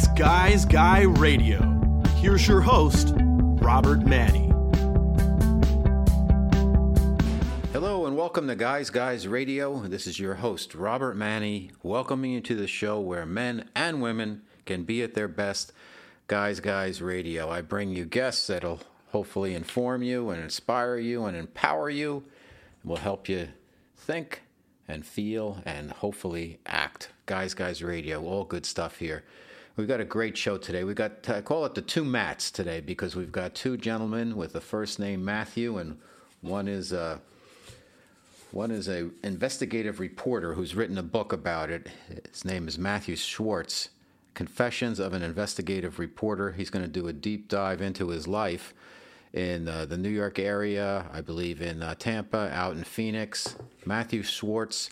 It's Guys Guy Radio. Here's your host, Robert Manni. Hello and welcome to Guys Guys Radio. This is your host, Robert Manni, welcoming you to the show where men and women can be at their best. Guys Guys Radio. I bring you guests that'll hopefully inform you and inspire you and empower you, and will help you think and feel and hopefully act. Guys Guys Radio, all good stuff here. We've got a great show today. We got I call it the two Matts today because we've got two gentlemen with the first name Matthew, and one is a one is a investigative reporter who's written a book about it. His name is Matthew Schwartz, Confessions of an Investigative Reporter. He's going to do a deep dive into his life in uh, the New York area, I believe in uh, Tampa, out in Phoenix. Matthew Schwartz,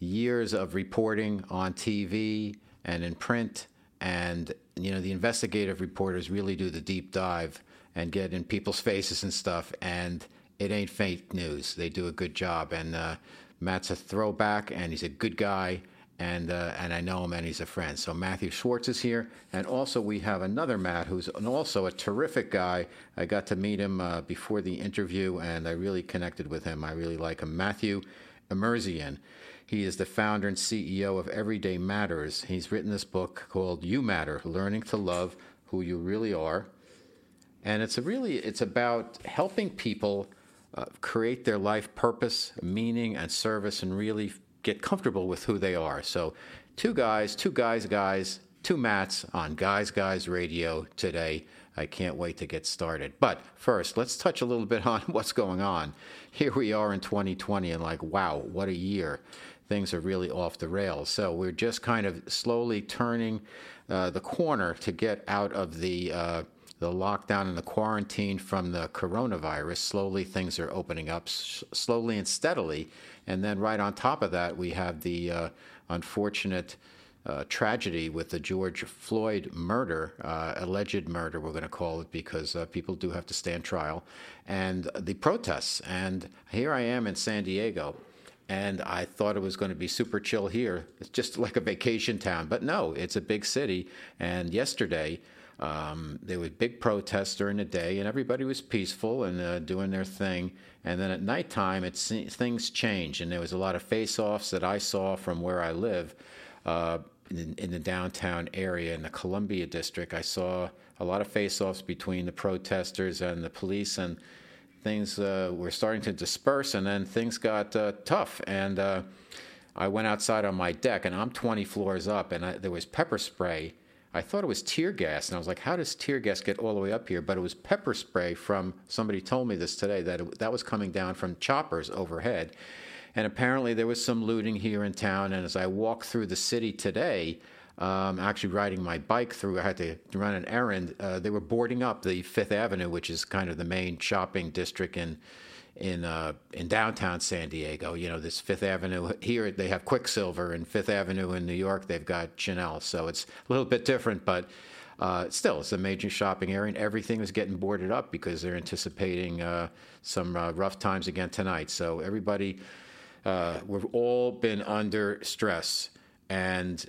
years of reporting on TV and in print and you know the investigative reporters really do the deep dive and get in people's faces and stuff and it ain't fake news they do a good job and uh, matt's a throwback and he's a good guy and uh, and I know him and he's a friend. So Matthew Schwartz is here, and also we have another Matt who's also a terrific guy. I got to meet him uh, before the interview, and I really connected with him. I really like him, Matthew Emerzian. He is the founder and CEO of Everyday Matters. He's written this book called You Matter: Learning to Love Who You Really Are. And it's really it's about helping people uh, create their life purpose, meaning and service and really get comfortable with who they are. So two guys, two guys guys, two Matts on Guys Guys Radio today. I can't wait to get started. But first, let's touch a little bit on what's going on. Here we are in 2020 and like wow, what a year things are really off the rails. So we're just kind of slowly turning uh, the corner to get out of the uh, the lockdown and the quarantine from the coronavirus. Slowly, things are opening up, s- slowly and steadily. And then, right on top of that, we have the uh, unfortunate. Uh, tragedy with the George Floyd murder, uh, alleged murder, we're going to call it, because uh, people do have to stand trial, and the protests. And here I am in San Diego, and I thought it was going to be super chill here. It's just like a vacation town, but no, it's a big city. And yesterday, um, there were big protests during the day, and everybody was peaceful and uh, doing their thing. And then at nighttime, it things changed, and there was a lot of face-offs that I saw from where I live. Uh, in, in, the downtown area in the Columbia district, I saw a lot of face-offs between the protesters and the police, and things uh, were starting to disperse, and then things got uh, tough. And uh, I went outside on my deck, and I'm 20 floors up, and I, there was pepper spray. I thought it was tear gas, and I was like, "How does tear gas get all the way up here?" But it was pepper spray from somebody told me this today that it, that was coming down from choppers overhead, and apparently there was some looting here in town. And as I walked through the city today, um, actually riding my bike through. I had to run an errand. Uh, they were boarding up the Fifth Avenue, which is kind of the main shopping district in in uh, in downtown San Diego. You know, this Fifth Avenue here they have Quiksilver, and Fifth Avenue in New York they've got Chanel. So it's a little bit different, but. Uh, still, it's a major shopping area, and everything is getting boarded up because they're anticipating uh, some uh, rough times again tonight. So everybody, uh, we've all been under stress, and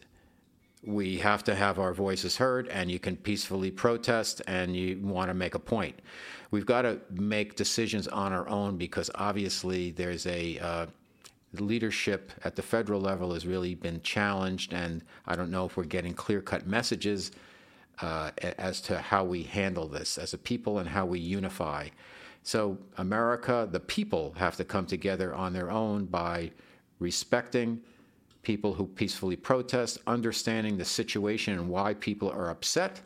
we have to have our voices heard and you can peacefully protest and you want to make a point. We've got to make decisions on our own because obviously there's a uh, leadership at the federal level has really been challenged, and I don't know if we're getting clear cut messages uh, as to how we handle this as a people and how we unify. So, America, the people have to come together on their own by respecting people who peacefully protest, understanding the situation and why people are upset,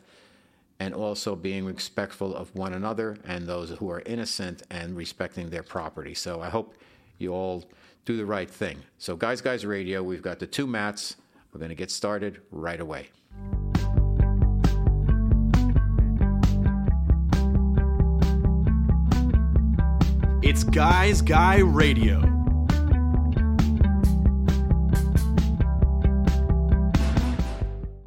and also being respectful of one another and those who are innocent and respecting their property. So I hope you all do the right thing. So, Guys Guys Radio, we've got the two mats. We're going to get started right away. It's Guys Guy Radio.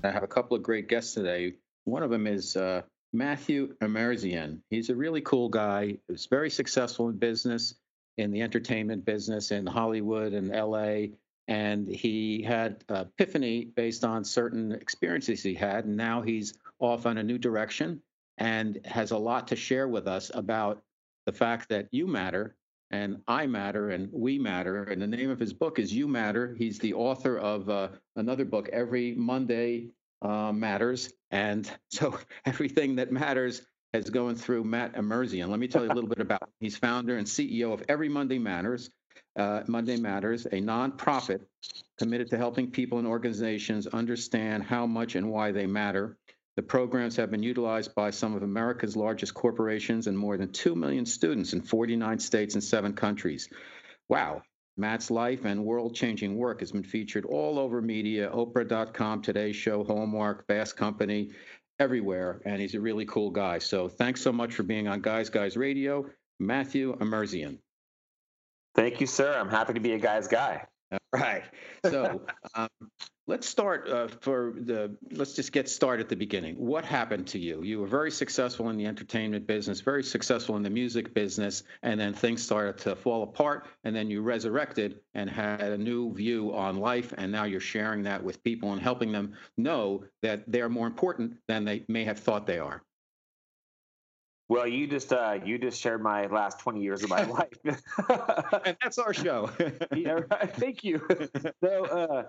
I have a couple of great guests today. One of them is uh, Matthew Emerzian. He's a really cool guy. He's very successful in business, in the entertainment business in Hollywood and LA. and he had epiphany based on certain experiences he had, and now he's off on a new direction and has a lot to share with us about the fact that you matter and I matter and we matter. And the name of his book is You Matter. He's the author of uh, another book, Every Monday uh, Matters. And so everything that matters is going through Matt Emerzian. Let me tell you a little bit about him. He's founder and CEO of Every Monday Matters. Uh, Monday Matters, a nonprofit committed to helping people and organizations understand how much and why they matter the programs have been utilized by some of America's largest corporations and more than 2 million students in 49 states and seven countries. Wow. Matt's life and world changing work has been featured all over media Oprah.com, Today Show, Hallmark, Fast Company, everywhere. And he's a really cool guy. So thanks so much for being on Guys Guys Radio. Matthew Emerzian. Thank you, sir. I'm happy to be a guy's guy. All right. So um, let's start uh, for the. Let's just get started at the beginning. What happened to you? You were very successful in the entertainment business, very successful in the music business, and then things started to fall apart. And then you resurrected and had a new view on life, and now you're sharing that with people and helping them know that they're more important than they may have thought they are. Well, you just uh, you just shared my last twenty years of my life, and that's our show. yeah, right. Thank you. So, uh,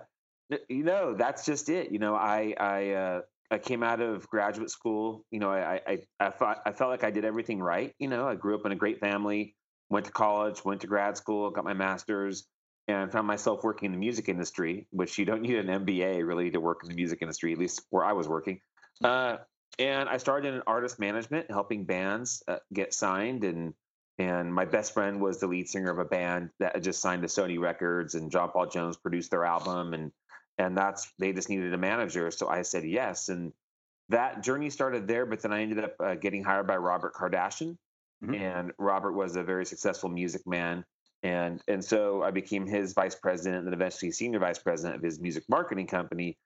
you know, that's just it. You know, I I uh, I came out of graduate school. You know, I I I, thought, I felt like I did everything right. You know, I grew up in a great family, went to college, went to grad school, got my master's, and found myself working in the music industry, which you don't need an MBA really to work in the music industry, at least where I was working. Uh, and I started in artist management, helping bands uh, get signed. And and my best friend was the lead singer of a band that just signed to Sony Records, and John Paul Jones produced their album, and and that's they just needed a manager, so I said yes. And that journey started there, but then I ended up uh, getting hired by Robert Kardashian, mm-hmm. and Robert was a very successful music man. And and so I became his vice president, and then eventually senior vice president of his music marketing company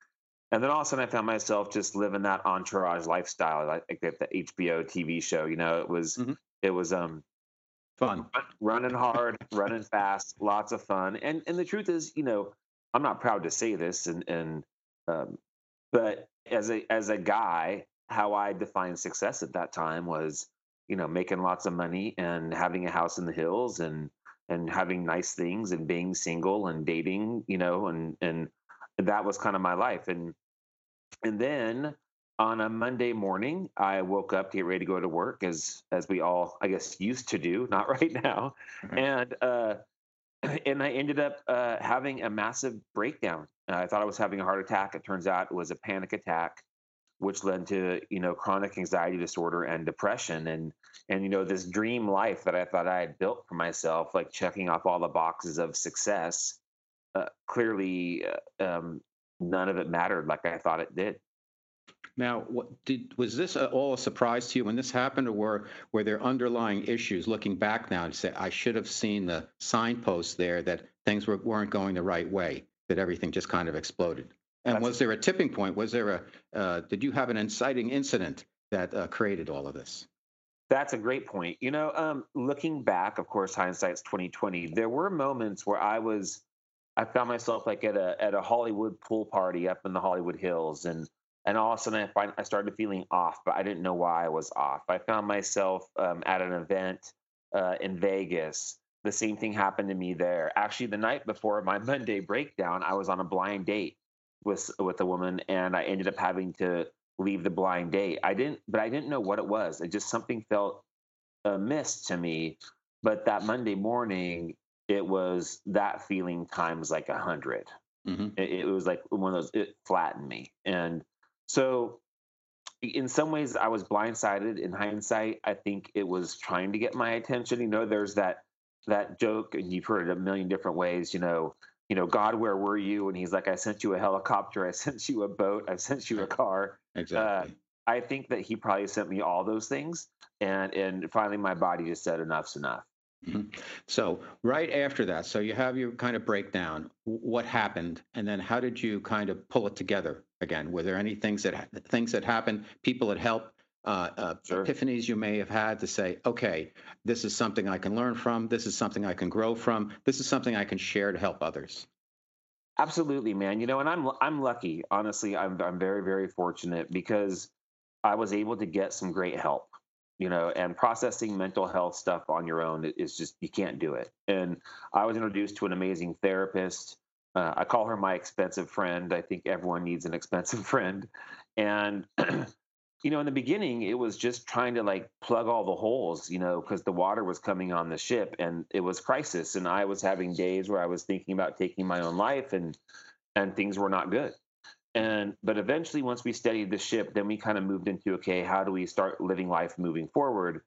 and then all of a sudden I found myself just living that entourage lifestyle, like the, the HBO TV show. You know, it was mm-hmm. it was um fun, running hard, running fast, lots of fun. And and the truth is, you know, I'm not proud to say this, and and um, but as a as a guy, how I defined success at that time was, you know, making lots of money and having a house in the hills and and having nice things and being single and dating, you know, and and that was kind of my life. And and then on a Monday morning, I woke up to get ready to go to work, as as we all, I guess, used to do. Not right now, mm-hmm. and uh, and I ended up uh, having a massive breakdown. Uh, I thought I was having a heart attack. It turns out it was a panic attack, which led to you know chronic anxiety disorder and depression, and and you know this dream life that I thought I had built for myself, like checking off all the boxes of success. Uh, clearly, uh, um, none of it mattered like I thought it did. Now, what did was this all a surprise to you when this happened, or were were there underlying issues? Looking back now, to say I should have seen the signposts there that things were, weren't going the right way, that everything just kind of exploded. And That's was there a tipping point? Was there a uh, did you have an inciting incident that uh, created all of this? That's a great point. You know, um, looking back, of course, hindsight's twenty twenty. There were moments where I was I found myself like at a at a Hollywood pool party up in the Hollywood Hills, and and all of a sudden I find I started feeling off, but I didn't know why I was off. I found myself um, at an event uh, in Vegas. The same thing happened to me there. Actually, the night before my Monday breakdown, I was on a blind date with with a woman, and I ended up having to leave the blind date. I didn't, but I didn't know what it was. It just something felt amiss to me. But that Monday morning, it was that feeling times like a 100 mm-hmm. it, it, was like one of those it flattened me and so in some ways i was blindsided in hindsight. I think it was trying to get my attention you know there's that that joke and you've heard it a million different ways you know you know god where were you? And he's like i sent you a helicopter i sent you a boat i sent you a car. Exactly. Uh, i think that he probably sent me all those things and and finally my body just said enough's enough Mm-hmm. So right after that, so you have your kind of breakdown. What happened, and then how did you kind of pull it together again? Were there any things that things that happened, people that helped, uh, uh, sure. epiphanies you may have had to say, okay, this is something I can learn from. This is something I can grow from. This is something I can share to help others. Absolutely, man. You know, and I'm I'm lucky. Honestly, I'm I'm very very fortunate because I was able to get some great help. You know, and processing mental health stuff on your own is just you can't do it. And I was introduced to an amazing therapist. Uh, I call her my expensive friend. I think everyone needs an expensive friend. And you know, in the beginning, it was just trying to like plug all the holes, you know, because the water was coming on the ship and it was crisis. And I was having days where I was thinking about taking my own life and and things were not good. And but eventually, once we steadied the ship, then we kind of moved into okay, how do we start living life moving forward?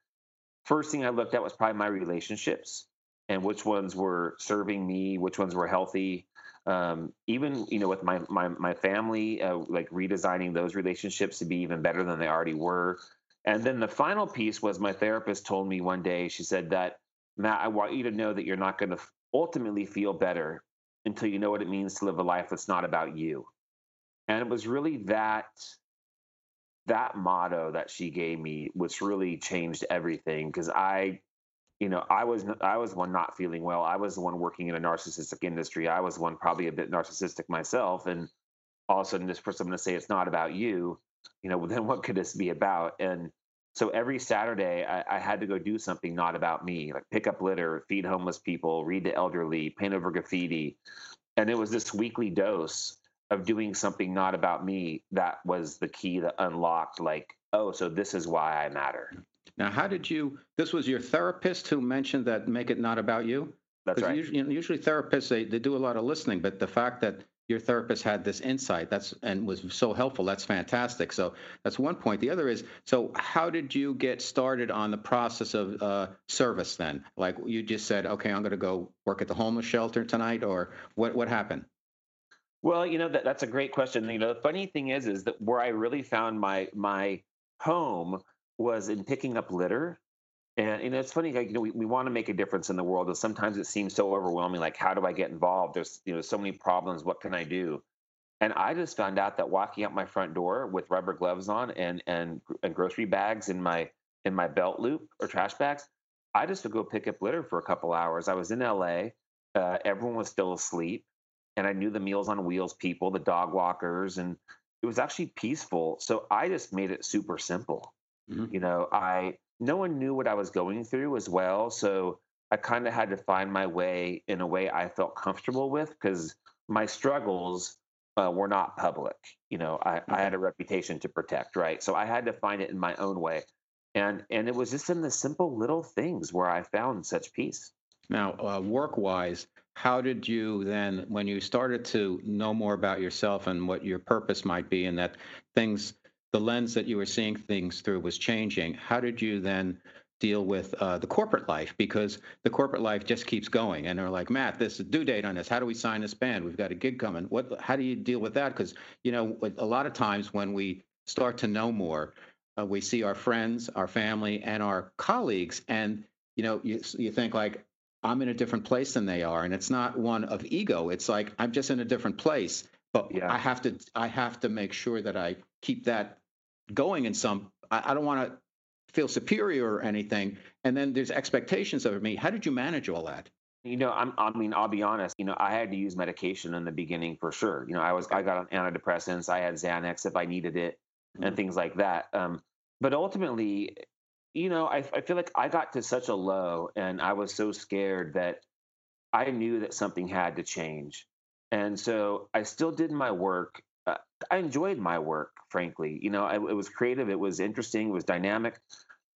First thing I looked at was probably my relationships and which ones were serving me, which ones were healthy, um, even you know with my my my family, uh, like redesigning those relationships to be even better than they already were. And then the final piece was my therapist told me one day. She said that Matt, I want you to know that you're not going to ultimately feel better until you know what it means to live a life that's not about you. And it was really that that motto that she gave me which really changed everything because I you know, I was I was one not feeling well. I was the one working in a narcissistic industry. I was one probably a bit narcissistic myself, and all of a sudden, this person to say it's not about you, you know, then what could this be about? And so every Saturday, I, I, had to go do something not about me, like pick up litter, feed homeless people, read to elderly, paint over graffiti, and it was this weekly dose of doing something not about me that was the key that unlocked, like, oh, so this is why I matter. Now, how did you? This was your therapist who mentioned that make it not about you. That's right. Usually, usually therapists they, they do a lot of listening, but the fact that your therapist had this insight that's and was so helpful that's fantastic so that's one point the other is so how did you get started on the process of uh, service then like you just said okay i'm going to go work at the homeless shelter tonight or what what happened well you know that, that's a great question you know the funny thing is is that where i really found my my home was in picking up litter. And you know, it's funny, like you know, we, we want to make a difference in the world, and sometimes it seems so overwhelming. Like, how do I get involved? There's you know so many problems. What can I do? And I just found out that walking out my front door with rubber gloves on and and, and grocery bags in my in my belt loop or trash bags, I just would go pick up litter for a couple hours. I was in LA. Uh, everyone was still asleep, and I knew the Meals on Wheels people, the dog walkers, and it was actually peaceful. So I just made it super simple. Mm-hmm. You know, I no one knew what I was going through as well, so I kind of had to find my way in a way I felt comfortable with because my struggles uh, were not public. You know, I, I had a reputation to protect, right? So I had to find it in my own way, and and it was just in the simple little things where I found such peace. Now, uh, work wise, how did you then, when you started to know more about yourself and what your purpose might be, and that things the lens that you were seeing things through was changing, how did you then deal with uh, the corporate life? Because the corporate life just keeps going, and they're like, Matt, this is due date on this. How do we sign this band? We've got a gig coming. What? How do you deal with that? Because you know, a lot of times when we start to know more, uh, we see our friends, our family, and our colleagues, and you know, you you think like, I'm in a different place than they are, and it's not one of ego. It's like I'm just in a different place, but yeah. I have to I have to make sure that I keep that going in some I, I don't want to feel superior or anything and then there's expectations of me how did you manage all that you know I'm, i mean i'll be honest you know i had to use medication in the beginning for sure you know i was i got on antidepressants i had xanax if i needed it mm-hmm. and things like that um, but ultimately you know I, I feel like i got to such a low and i was so scared that i knew that something had to change and so i still did my work uh, I enjoyed my work, frankly. You know, I, it was creative, it was interesting, it was dynamic,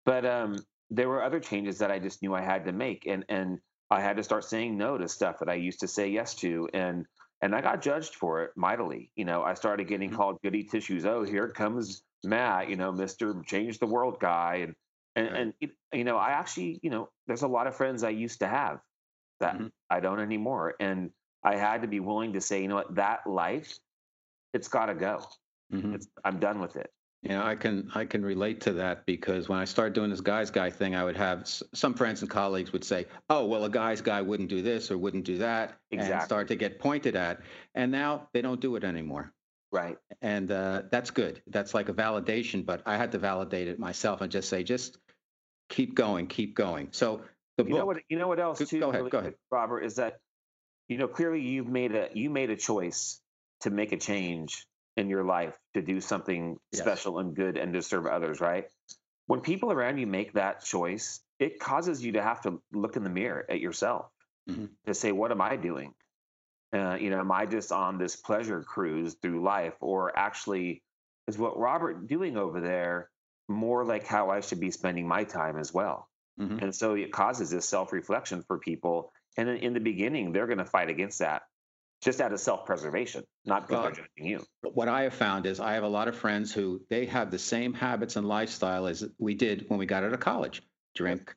but um, there were other changes that I just knew I had to make, and and I had to start saying no to stuff that I used to say yes to, and and I got judged for it mightily. You know, I started getting mm-hmm. called goody tissues. Oh, here comes Matt, you know, Mister Change the World guy, and and right. and you know, I actually, you know, there's a lot of friends I used to have that mm-hmm. I don't anymore, and I had to be willing to say, you know what, that life it's got to go. Mm-hmm. I'm done with it. Yeah, I can I can relate to that because when I started doing this guys guy thing, I would have some friends and colleagues would say, "Oh, well, a guy's guy wouldn't do this or wouldn't do that," exactly. and start to get pointed at. And now they don't do it anymore. Right. And uh, that's good. That's like a validation, but I had to validate it myself and just say, just keep going, keep going. So the you book. Know what, you know what else too? Go ahead. Really go ahead, Robert. Is that you know, clearly you've made a you made a choice to make a change in your life to do something yes. special and good and to serve others, right? When people around you make that choice, it causes you to have to look in the mirror at yourself mm-hmm. to say, what am I doing? Uh, you know, am I just on this pleasure cruise through life, or actually is what Robert doing over there more like how I should be spending my time as well? Mm-hmm. And so it causes this self reflection for people. And in the beginning, they're going to fight against that just out of self preservation, not because well, they're judging you. What I have found is I have a lot of friends who they have the same habits and lifestyle as we did when we got out of college drink,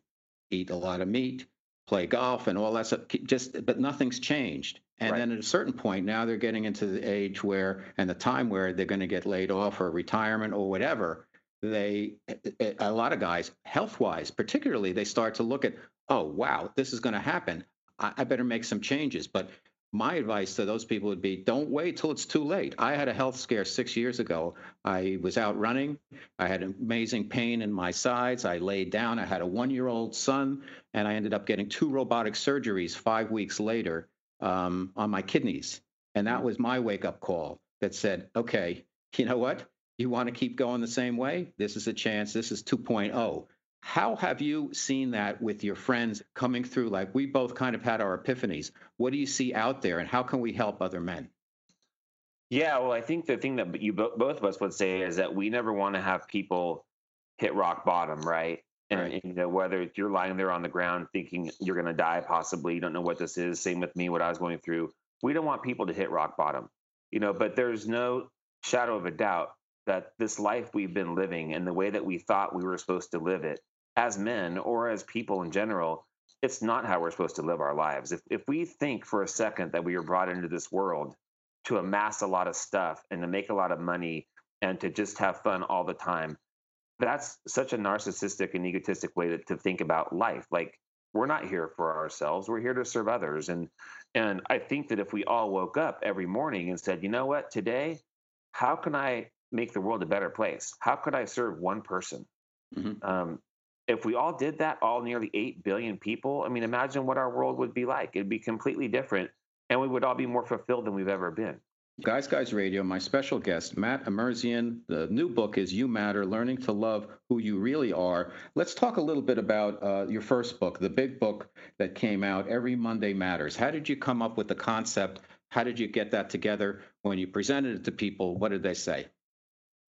eat a lot of meat, play golf, and all that stuff. Just, but nothing's changed. And right. then at a certain point, now they're getting into the age where, and the time where they're going to get laid off or retirement or whatever. They, eh, eh, a lot of guys, health wise, particularly, they start to look at, oh, wow, this is going to happen. I, I better make some changes. But my advice to those people would be don't wait till it's too late. I had a health scare six years ago. I was out running. I had amazing pain in my sides. I laid down. I had a one year old son, and I ended up getting two robotic surgeries five weeks later um, on my kidneys. And that was my wake up call that said, okay, you know what? You want to keep going the same way? This is a chance. This is 2.0. How have you seen that with your friends coming through? Like we both kind of had our epiphanies. What do you see out there, and how can we help other men? Yeah, well, I think the thing that you both of us would say is that we never want to have people hit rock bottom, right? And, right. and you know whether you're lying there on the ground thinking you're going to die, possibly you don't know what this is. Same with me, what I was going through. We don't want people to hit rock bottom, you know. But there's no shadow of a doubt that this life we've been living and the way that we thought we were supposed to live it as men or as people in general, it's not how we're supposed to live our lives. If, if we think for a second that we are brought into this world to amass a lot of stuff and to make a lot of money and to just have fun all the time, that's such a narcissistic and egotistic way to, to think about life. Like, we're not here for ourselves we're here to serve others and and i think that if we all woke up every morning and said you know what today how can i make the world a better place how could i serve one person mm-hmm. um, if we all did that, all nearly 8 billion people, I mean, imagine what our world would be like. It'd be completely different, and we would all be more fulfilled than we've ever been. Guys Guys Radio, my special guest, Matt Emerzian. The new book is You Matter Learning to Love Who You Really Are. Let's talk a little bit about uh, your first book, the big book that came out, Every Monday Matters. How did you come up with the concept? How did you get that together? When you presented it to people, what did they say?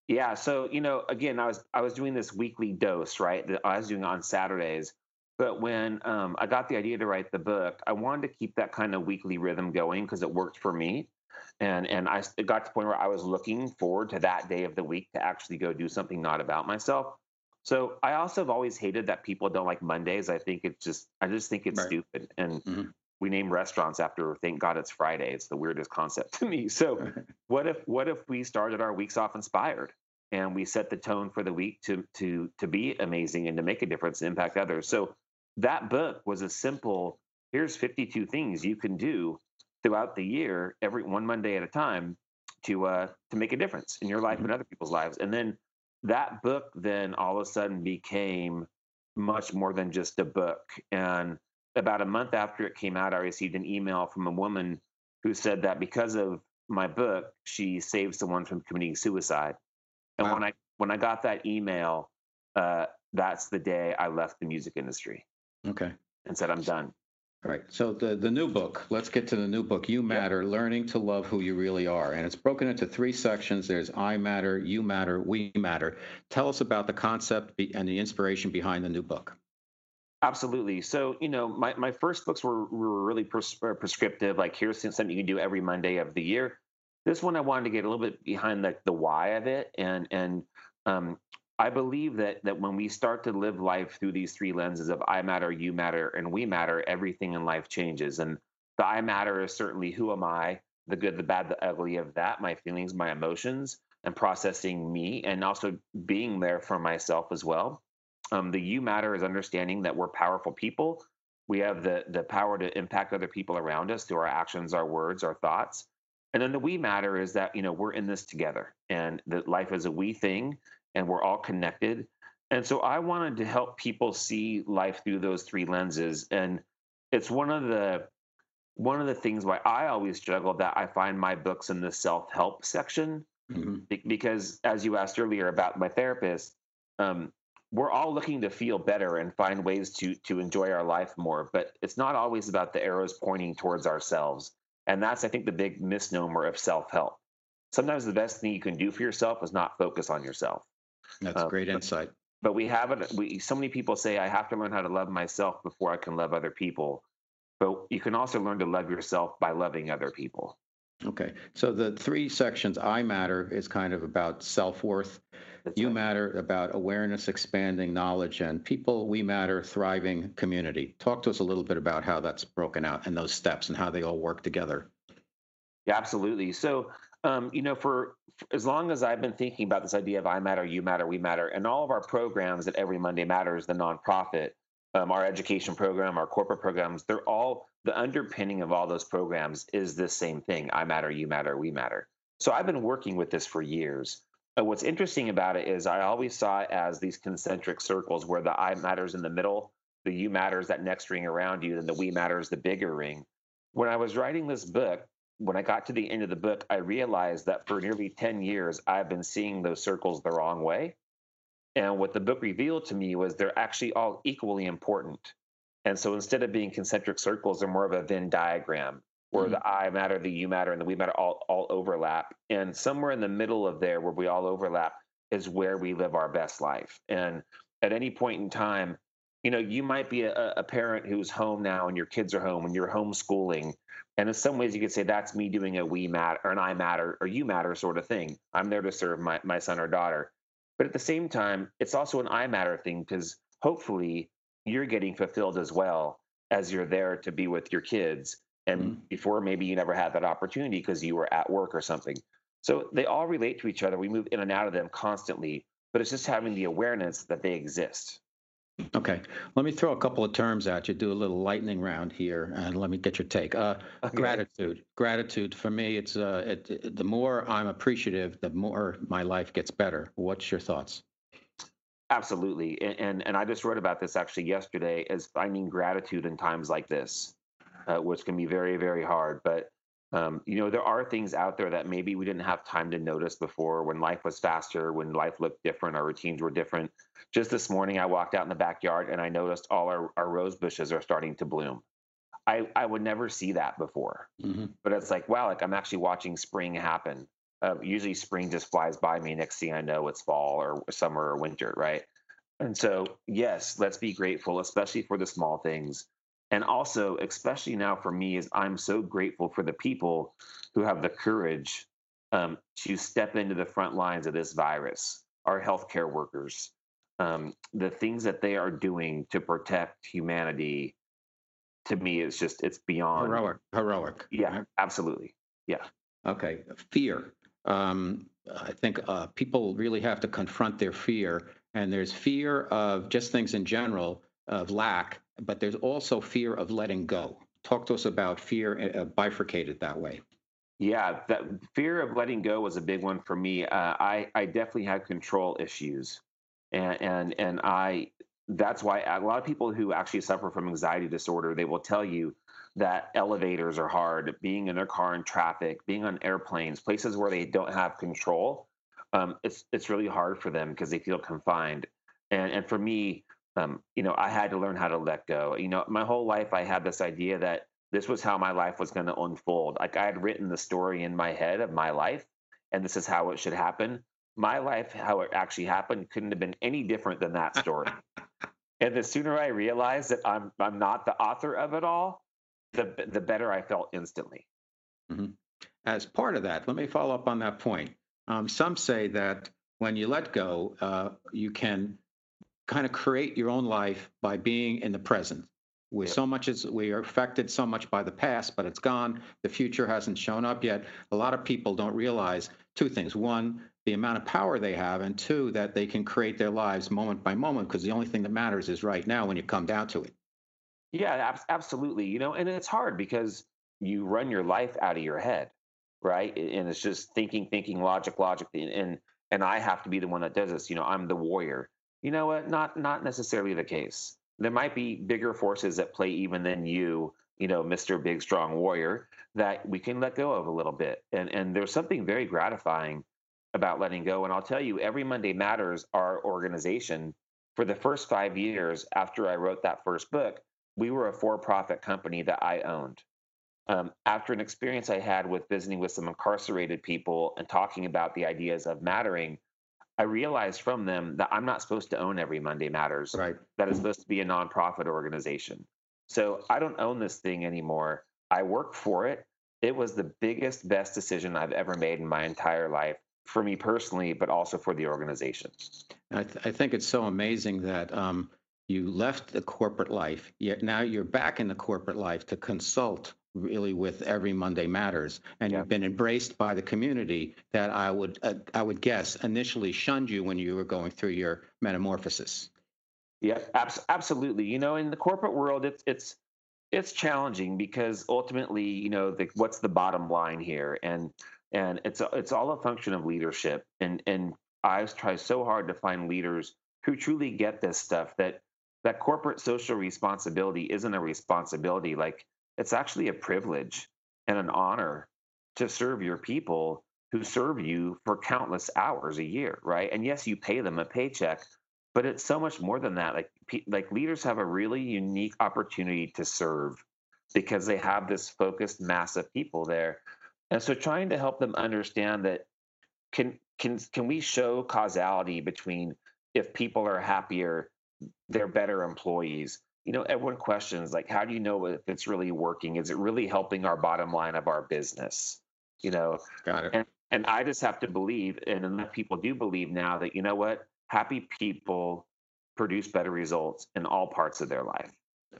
Yeah, so you know, again, I was I was doing this weekly dose, right? That I was doing on Saturdays. But when um, I got the idea to write the book, I wanted to keep that kind of weekly rhythm going because it worked for me, and and I it got to the point where I was looking forward to that day of the week to actually go do something not about myself. So I also have always hated that people don't like Mondays. I think it's just I just think it's right. stupid, and mm-hmm. we name restaurants after thank God it's Friday. It's the weirdest concept to me. So what if what if we started our weeks off inspired? and we set the tone for the week to to to be amazing and to make a difference and impact others. So that book was a simple here's 52 things you can do throughout the year every one Monday at a time to uh to make a difference in your life and mm-hmm. other people's lives. And then that book then all of a sudden became much more than just a book. And about a month after it came out, I received an email from a woman who said that because of my book, she saved someone from committing suicide. And wow. when I when I got that email, uh, that's the day I left the music industry. Okay. And said I'm done. All right. So the the new book. Let's get to the new book. You matter. Yep. Learning to love who you really are, and it's broken into three sections. There's I matter, you matter, we matter. Tell us about the concept and the inspiration behind the new book. Absolutely. So, you know, my, my first books were, were really pres- uh, prescriptive, like here's something you can do every Monday of the year. This one I wanted to get a little bit behind the, the why of it, and and um, I believe that that when we start to live life through these three lenses of I matter, you matter, and we matter, everything in life changes. And the I matter is certainly who am I, the good, the bad, the ugly of that, my feelings, my emotions, and processing me, and also being there for myself as well. Um, the you matter is understanding that we're powerful people. We have the the power to impact other people around us through our actions, our words, our thoughts. And then the we matter is that, you know, we're in this together and that life is a we thing and we're all connected. And so I wanted to help people see life through those three lenses. And it's one of the one of the things why I always struggle that I find my books in the self help section mm-hmm. because, as you asked earlier about my therapist, um, we're all looking to feel better and find ways to to enjoy our life more. But it's not always about the arrows pointing towards ourselves, and that's I think the big misnomer of self help. Sometimes the best thing you can do for yourself is not focus on yourself. That's um, great insight. But, but we have it. We so many people say I have to learn how to love myself before I can love other people but you can also learn to love yourself by loving other people. Okay. So the three sections I matter is kind of about self worth. You right. matter about awareness, expanding knowledge, and people, we matter, thriving community. Talk to us a little bit about how that's broken out and those steps and how they all work together. Yeah, absolutely. So, um, you know, for, for as long as I've been thinking about this idea of I matter, you matter, we matter, and all of our programs at Every Monday Matters, the nonprofit, um, our education program, our corporate programs, they're all the underpinning of all those programs is this same thing I matter, you matter, we matter. So I've been working with this for years. Uh, what's interesting about it is I always saw it as these concentric circles where the I matters in the middle, the you matters that next ring around you, and the we matters the bigger ring. When I was writing this book, when I got to the end of the book, I realized that for nearly 10 years, I've been seeing those circles the wrong way. And what the book revealed to me was they're actually all equally important. And so instead of being concentric circles, they're more of a Venn diagram where mm-hmm. the I matter, the you matter, and the we matter all, all overlap. And somewhere in the middle of there where we all overlap is where we live our best life. And at any point in time, you know, you might be a, a parent who's home now and your kids are home and you're homeschooling. And in some ways you could say that's me doing a we matter or an I matter or you matter sort of thing. I'm there to serve my, my son or daughter. But at the same time, it's also an I matter thing because hopefully you're getting fulfilled as well as you're there to be with your kids. And mm-hmm. before maybe you never had that opportunity because you were at work or something. So they all relate to each other. We move in and out of them constantly, but it's just having the awareness that they exist. Okay, let me throw a couple of terms at you. Do a little lightning round here, and let me get your take. Uh, okay. Gratitude, gratitude. For me, it's uh, it, it, the more I'm appreciative, the more my life gets better. What's your thoughts? Absolutely, and and, and I just wrote about this actually yesterday. As finding gratitude in times like this, uh, which can be very very hard, but um, you know, there are things out there that maybe we didn't have time to notice before when life was faster, when life looked different, our routines were different. Just this morning, I walked out in the backyard and I noticed all our, our rose bushes are starting to bloom. I, I would never see that before. Mm-hmm. But it's like, wow, like I'm actually watching spring happen. Uh, usually spring just flies by me. Next thing I know, it's fall or summer or winter, right? And so, yes, let's be grateful, especially for the small things. And also, especially now for me, is I'm so grateful for the people who have the courage um, to step into the front lines of this virus, our healthcare workers, um, the things that they are doing to protect humanity. To me, is just it's beyond heroic. Heroic. Yeah, absolutely. Yeah. Okay. Fear. Um, I think uh, people really have to confront their fear, and there's fear of just things in general of lack but there's also fear of letting go. Talk to us about fear uh, bifurcated that way. Yeah, that fear of letting go was a big one for me. Uh, I I definitely had control issues, and and and I that's why a lot of people who actually suffer from anxiety disorder they will tell you that elevators are hard, being in their car in traffic, being on airplanes, places where they don't have control. Um, it's it's really hard for them because they feel confined. And and for me, um, you know, I had to learn how to let go. You know, my whole life I had this idea that this was how my life was going to unfold. Like I had written the story in my head of my life, and this is how it should happen. My life, how it actually happened, couldn't have been any different than that story. and the sooner I realized that I'm I'm not the author of it all, the the better I felt instantly. Mm-hmm. As part of that, let me follow up on that point. Um, some say that when you let go, uh, you can kind of create your own life by being in the present. We so much as we are affected so much by the past, but it's gone. The future hasn't shown up yet. A lot of people don't realize two things: one, the amount of power they have, and two, that they can create their lives moment by moment. Because the only thing that matters is right now when you come down to it. Yeah, absolutely. You know, and it's hard because you run your life out of your head, right? And it's just thinking, thinking, logic, logic, and and I have to be the one that does this. You know, I'm the warrior you know what? Not not necessarily the case. There might be bigger forces at play even than you you know, Mr. Big Strong Warrior that we can let go of a little bit. And and there's something very gratifying about letting go. And I'll tell you, every Monday Matters, our organization, for the first five years after I wrote that first book, we were a for-profit company that I owned. Um, after an experience I had with visiting with some incarcerated people and talking about the ideas of mattering, I realized from them that I'm not supposed to own every Monday Matters. Right. That is supposed to be a nonprofit organization. So I don't own this thing anymore. I work for it. It was the biggest, best decision I've ever made in my entire life for me personally, but also for the organization. I, th- I think it's so amazing that um, you left the corporate life, yet now you're back in the corporate life to consult really with every Monday Matters, and yeah. you've been embraced by the community that I would uh, I would guess initially shunned you when you were going through your metamorphosis. Yeah, abs- absolutely. You know, in the corporate world, it's it's it's challenging because ultimately, you know, the, what's the bottom line here, and and it's it's all a function of leadership. And and I try so hard to find leaders who truly get this stuff that that corporate social responsibility isn't a responsibility. Like it's actually a privilege and an honor to serve your people who serve you for countless hours a year, right? And yes, you pay them a paycheck, but it's so much more than that like like leaders have a really unique opportunity to serve because they have this focused mass of people there and so trying to help them understand that can can can we show causality between if people are happier they're better employees you know everyone questions like how do you know if it's really working is it really helping our bottom line of our business you know got it and and i just have to believe and enough people do believe now that you know what happy people produce better results in all parts of their life.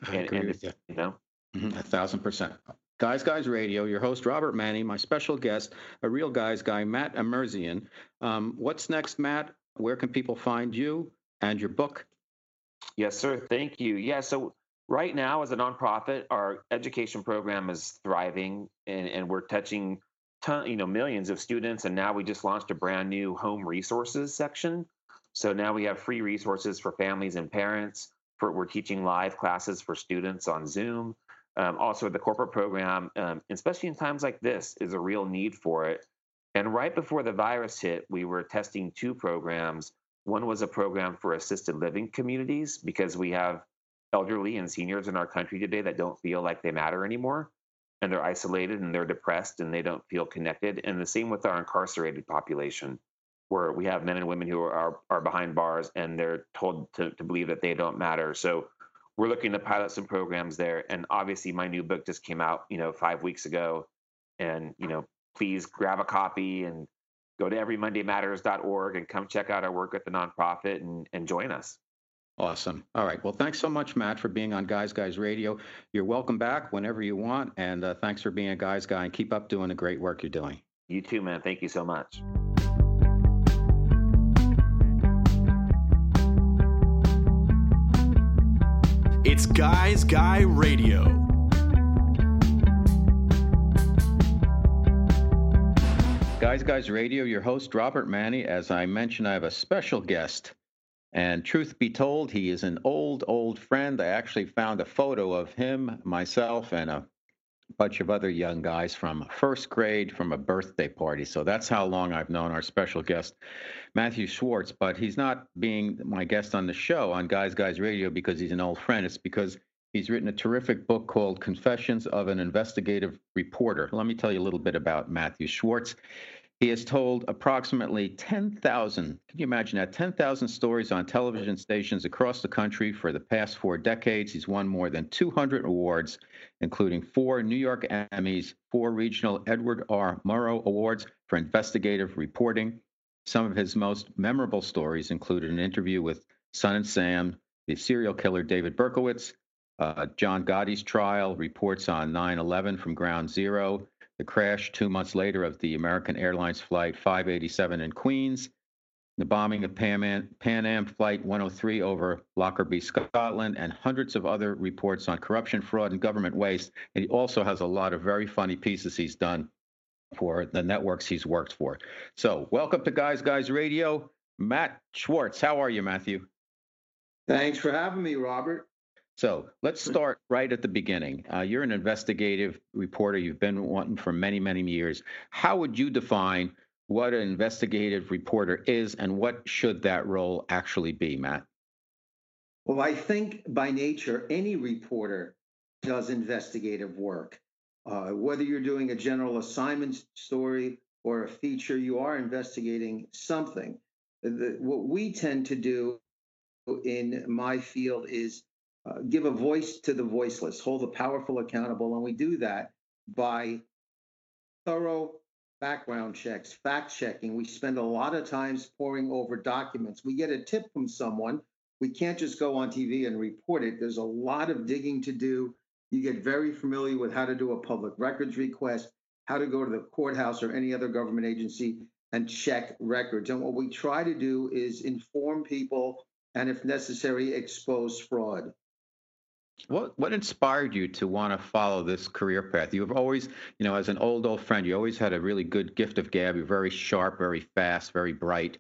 I and, agree and with you. You know, mm-hmm, a thousand percent. Guys Guys Radio, your host Robert Manni, my special guest, a real guys guy, Matt Emerzian. Um, what's next, Matt? Where can people find you and your book? Yes, sir. Thank you. Yeah. So right now, as a nonprofit, our education program is thriving, and, and we're touching, ton, you know, millions of students. And now we just launched a brand new home resources section so now we have free resources for families and parents. For we're teaching live classes for students on Zoom. Um, also, the corporate program, um, especially in times like this, is a real need for it. And right before the virus hit, we were testing two programs. One was a program for assisted living communities because we have elderly and seniors in our country today that don't feel like they matter anymore and they're isolated and they're depressed and they don't feel connected. And the same with our incarcerated population where we have men and women who are are behind bars and they're told to, to believe that they don't matter. So we're looking to pilot some programs there. And obviously, my new book just came out, you know, five weeks ago. And you know, please grab a copy and go to everymondaymatters.org and come check out our work at the nonprofit and, and join us. Awesome. All right. Well, thanks so much, Matt, for being on Guys Guys Radio. You're welcome back whenever you want. And uh, thanks for being a Guys Guy and keep up doing the great work you're doing. You too, man. Thank you so much. It's Guys Guy Radio. Guys Guys Radio, your host, Robert Manni. As I mentioned, I have a special guest. And truth be told, he is an old, old friend. I actually found a photo of him, myself, and a bunch of other young guys from first grade from a birthday party. So that's how long I've known our special guest, Matthew Schwartz. But he's not being my guest on the show on Guys Guys Radio because he's an old friend. It's because he's written a terrific book called Confessions of an Investigative Reporter. Let me tell you a little bit about Matthew Schwartz. He has told approximately 10,000, can you imagine that? 10,000 stories on television stations across the country for the past four decades. He's won more than 200 awards, including four New York Emmys, four regional Edward R. Murrow Awards for investigative reporting. Some of his most memorable stories included an interview with Son of Sam, the serial killer David Berkowitz, uh, John Gotti's trial, reports on 9 11 from Ground Zero, the crash two months later of the American Airlines Flight 587 in Queens, the bombing of Pan Am, Pan Am Flight 103 over Lockerbie, Scotland, and hundreds of other reports on corruption, fraud, and government waste. And he also has a lot of very funny pieces he's done for the networks he's worked for. So, welcome to Guys Guys Radio. Matt Schwartz, how are you, Matthew? Thanks for having me, Robert. So let's start right at the beginning. Uh, you're an investigative reporter. You've been one for many, many years. How would you define what an investigative reporter is and what should that role actually be, Matt? Well, I think by nature, any reporter does investigative work. Uh, whether you're doing a general assignment story or a feature, you are investigating something. The, what we tend to do in my field is uh, give a voice to the voiceless, hold the powerful accountable. And we do that by thorough background checks, fact checking. We spend a lot of times poring over documents. We get a tip from someone. We can't just go on TV and report it. There's a lot of digging to do. You get very familiar with how to do a public records request, how to go to the courthouse or any other government agency and check records. And what we try to do is inform people and, if necessary, expose fraud. What what inspired you to want to follow this career path? You've always, you know, as an old old friend, you always had a really good gift of gab. You're very sharp, very fast, very bright,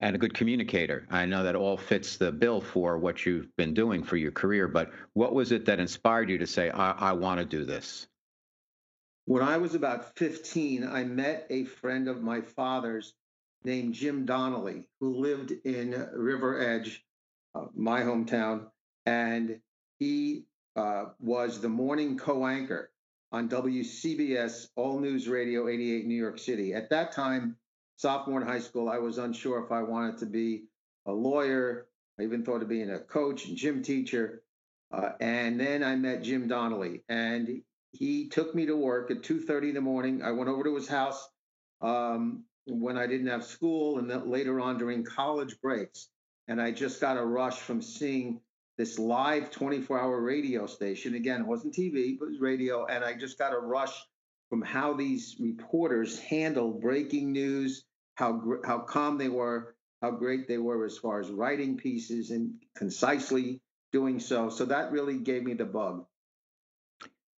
and a good communicator. I know that all fits the bill for what you've been doing for your career. But what was it that inspired you to say, "I, I want to do this"? When I was about 15, I met a friend of my father's named Jim Donnelly, who lived in River Edge, uh, my hometown, and he uh, was the morning co-anchor on WCBS All News Radio 88 New York City. At that time, sophomore in high school, I was unsure if I wanted to be a lawyer. I even thought of being a coach and gym teacher. Uh, and then I met Jim Donnelly, and he took me to work at 2:30 in the morning. I went over to his house um, when I didn't have school, and then later on during college breaks. And I just got a rush from seeing this live 24 hour radio station. Again, it wasn't TV, but it was radio. And I just got a rush from how these reporters handled breaking news, how, how calm they were, how great they were as far as writing pieces and concisely doing so. So that really gave me the bug.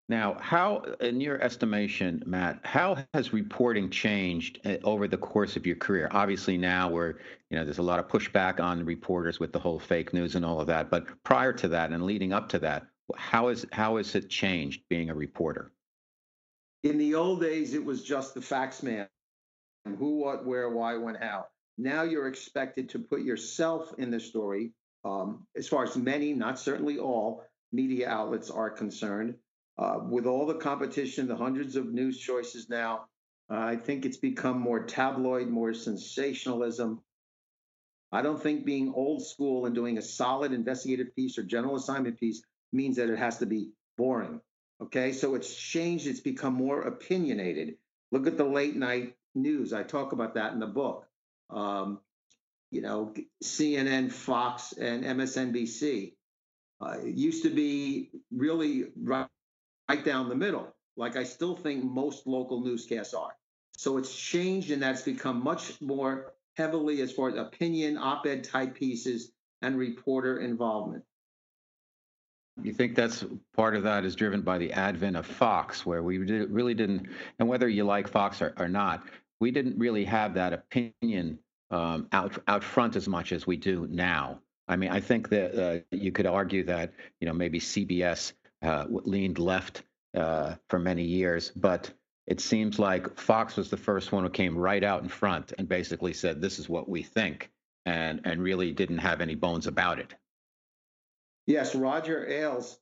Now, how, in your estimation, Matt, how has reporting changed uh, over the course of your career? Obviously, now we're, you know, there's a lot of pushback on reporters with the whole fake news and all of that. But prior to that and leading up to that, how is how has it changed being a reporter? In the old days, it was just the facts man, who, what, where, why, when, how. Now you're expected to put yourself in the story. Um, as far as many, not certainly all, media outlets are concerned uh, with all the competition, the hundreds of news choices now, uh, I think it's become more tabloid, more sensationalism. I don't think being old school and doing a solid investigative piece or general assignment piece means that it has to be boring. Okay, so it's changed, it's become more opinionated. Look at the late night news. I talk about that in the book. Um, you know, CNN, Fox, and MSNBC. Uh, used to be really right right down the middle, like I still think most local newscasts are. So it's changed and that's become much more heavily as far as opinion, op ed type pieces, and reporter involvement. You think that's part of that is driven by the advent of Fox, where we really didn't, and whether you like Fox or, or not, we didn't really have that opinion um, out out front as much as we do now. I mean, I think that uh, you could argue that you know maybe CBS uh, leaned left uh, for many years, but it seems like Fox was the first one who came right out in front and basically said, "This is what we think," and and really didn't have any bones about it. Yes, Roger Ailes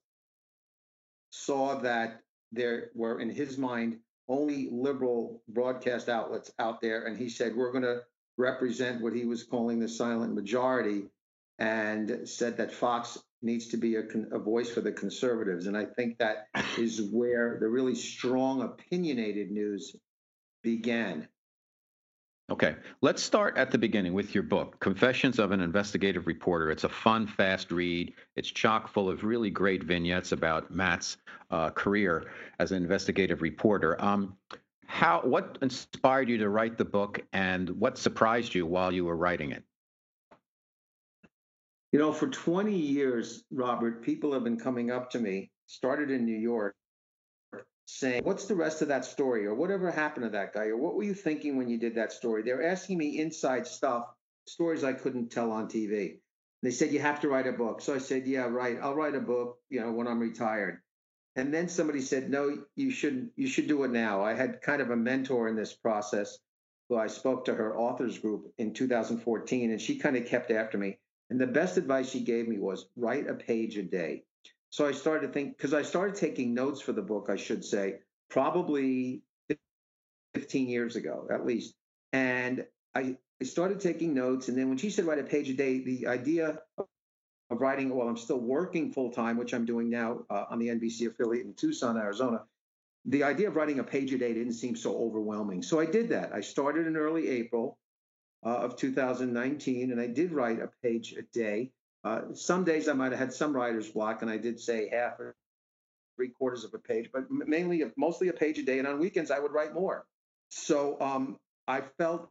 saw that there were, in his mind, only liberal broadcast outlets out there, and he said, "We're going to represent what he was calling the silent majority," and said that Fox needs to be a, a, voice for the conservatives. And I think that is where the really strong, opinionated news began. Okay, let's start at the beginning with your book, Confessions of an Investigative Reporter. It's a fun, fast read. It's chock full of really great vignettes about Matt's uh, career as an investigative reporter. Um, how, what inspired you to write the book, and what surprised you while you were writing it? You know, for 20 years, Robert, people have been coming up to me, started in New York, saying, What's the rest of that story? Or whatever happened to that guy? Or what were you thinking when you did that story? They're asking me inside stuff, stories I couldn't tell on TV. they said, You have to write a book. So I said, Yeah, right. I'll write a book, you know, when I'm retired. And then somebody said, No, you shouldn't, you should do it now. I had kind of a mentor in this process who I spoke to her authors group in 2014, and she kind of kept after me. And the best advice she gave me was write a page a day. So I started to think, because I started taking notes for the book, I should say, probably 15 years ago at least. And I, I started taking notes. And then when she said write a page a day, the idea of writing while I'm still working full time, which I'm doing now uh, on the NBC affiliate in Tucson, Arizona, the idea of writing a page a day didn't seem so overwhelming. So I did that. I started in early April uh, of 2019, and I did write a page a day. Uh, some days I might have had some writer's block, and I did say half or three quarters of a page, but mainly, mostly a page a day. And on weekends, I would write more. So um, I felt